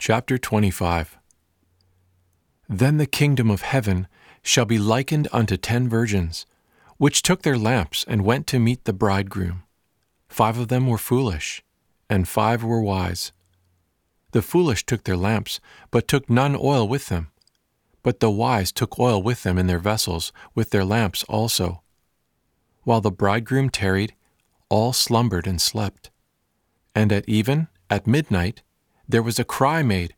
Chapter 25 Then the kingdom of heaven shall be likened unto ten virgins, which took their lamps and went to meet the bridegroom. Five of them were foolish, and five were wise. The foolish took their lamps, but took none oil with them. But the wise took oil with them in their vessels, with their lamps also. While the bridegroom tarried, all slumbered and slept. And at even, at midnight, there was a cry made,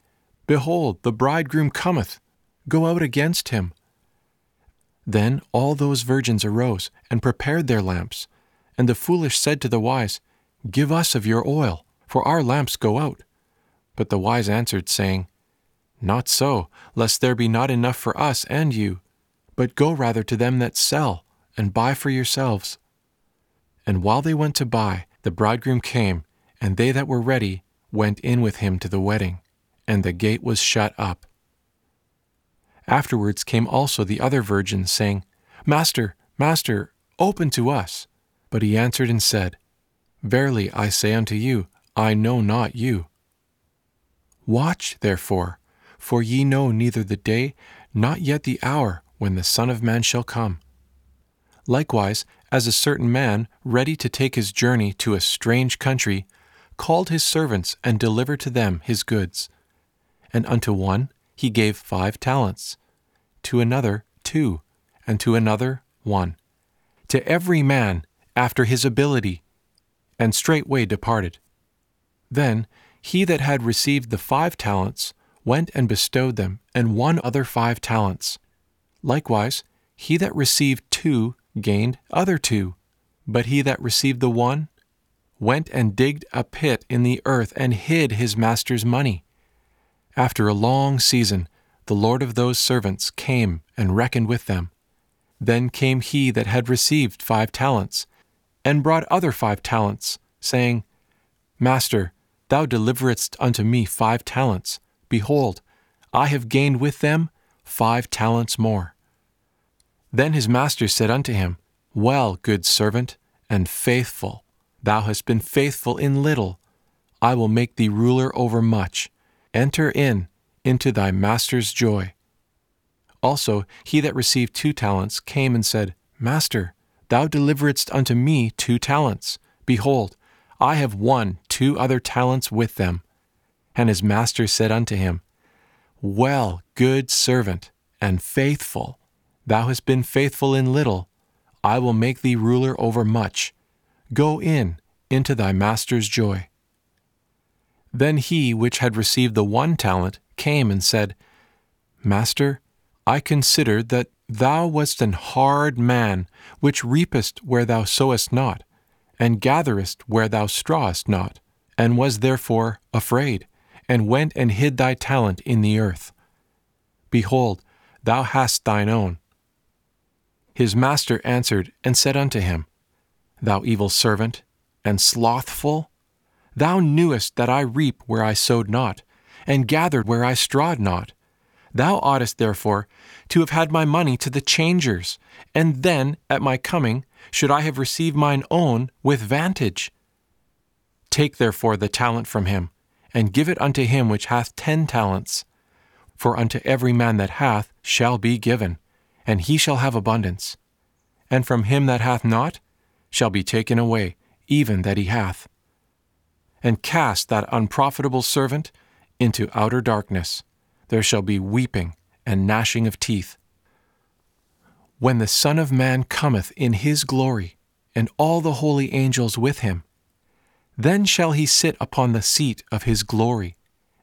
Behold, the bridegroom cometh, go out against him. Then all those virgins arose and prepared their lamps. And the foolish said to the wise, Give us of your oil, for our lamps go out. But the wise answered, saying, Not so, lest there be not enough for us and you, but go rather to them that sell, and buy for yourselves. And while they went to buy, the bridegroom came, and they that were ready went in with him to the wedding, and the gate was shut up. Afterwards came also the other virgins, saying, Master, Master, open to us. But he answered and said, Verily I say unto you, I know not you. Watch, therefore, for ye know neither the day, not yet the hour, when the Son of Man shall come. Likewise, as a certain man, ready to take his journey to a strange country, called his servants and delivered to them his goods. And unto one he gave five talents, to another two, and to another one, to every man after his ability, and straightway departed. Then he that had received the five talents went and bestowed them, and won other five talents. Likewise, he that received two gained other two, but he that received the one went and digged a pit in the earth and hid his master's money. After a long season, the Lord of those servants came and reckoned with them. Then came he that had received five talents, and brought other five talents, saying, Master, thou deliveredst unto me five talents. Behold, I have gained with them five talents more. Then his master said unto him, Well, good servant, and faithful. Thou hast been faithful in little. I will make thee ruler over much. Enter in into thy master's joy. Also, he that received two talents came and said, Master, thou deliveredst unto me two talents. Behold, I have won two other talents with them. And his master said unto him, Well, good servant, and faithful. Thou hast been faithful in little. I will make thee ruler over much. Go in into thy master's joy. Then he which had received the one talent came and said, Master, I considered that thou wast an hard man, which reapest where thou sowest not, and gatherest where thou strawest not, and was therefore afraid, and went and hid thy talent in the earth. Behold, thou hast thine own. His master answered and said unto him, thou evil servant, and slothful? Thou knewest that I reap where I sowed not, and gathered where I strawed not. Thou oughtest therefore to have had my money to the changers, and then, at my coming, should I have received mine own with vantage. Take therefore the talent from him, and give it unto him which hath ten talents. For unto every man that hath shall be given, and he shall have abundance. And from him that hath not, shall be taken away, even that he hath. And cast that unprofitable servant into outer darkness. There shall be weeping and gnashing of teeth. When the Son of Man cometh in his glory, and all the holy angels with him, then shall he sit upon the seat of his glory,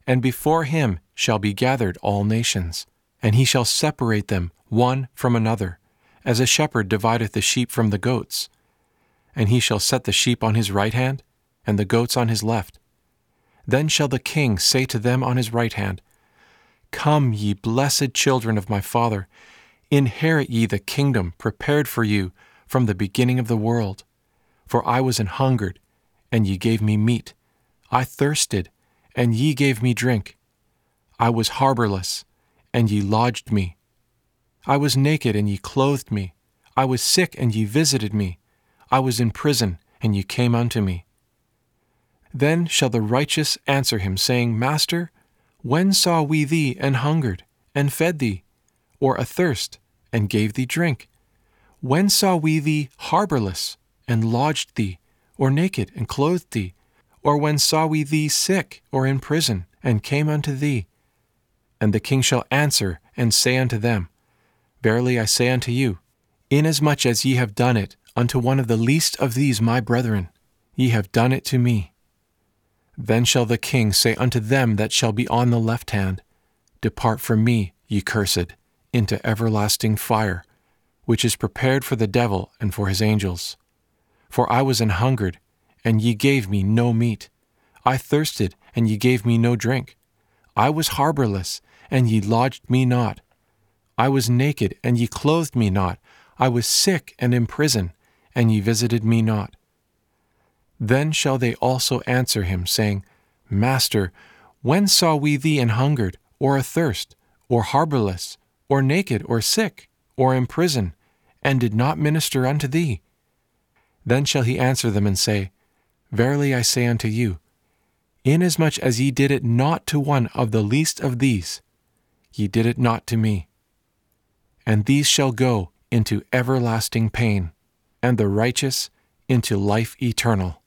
and before him shall be gathered all nations, and he shall separate them one from another, as a shepherd divideth the sheep from the goats and he shall set the sheep on his right hand, and the goats on his left. Then shall the king say to them on his right hand, Come, ye blessed children of my Father, inherit ye the kingdom prepared for you from the beginning of the world. For I was an hungered, and ye gave me meat. I thirsted, and ye gave me drink. I was harborless, and ye lodged me. I was naked, and ye clothed me. I was sick, and ye visited me. I was in prison, and ye came unto me. Then shall the righteous answer him, saying, Master, When saw we thee and hungered, and fed thee, or athirst, and gave thee drink? When saw we thee harborless, and lodged thee, or naked, and clothed thee? Or when saw we thee sick, or in prison, and came unto thee? And the king shall answer and say unto them, Verily I say unto you, inasmuch as ye have done it unto one of the least of these my brethren, ye have done it to me. Then shall the king say unto them that shall be on the left hand, Depart from me, ye cursed, into everlasting fire, which is prepared for the devil and for his angels. For I was an hungered, and ye gave me no meat. I thirsted, and ye gave me no drink. I was harborless, and ye lodged me not. I was naked, and ye clothed me not. I was sick and in prison, and ye visited me not. Then shall they also answer him, saying, Master, when saw we thee an hungered, or athirst, or harborless, or naked, or sick, or in prison, and did not minister unto thee? Then shall he answer them and say, Verily I say unto you, inasmuch as ye did it not to one of the least of these, ye did it not to me. And these shall go into everlasting pain, and the righteous into life eternal.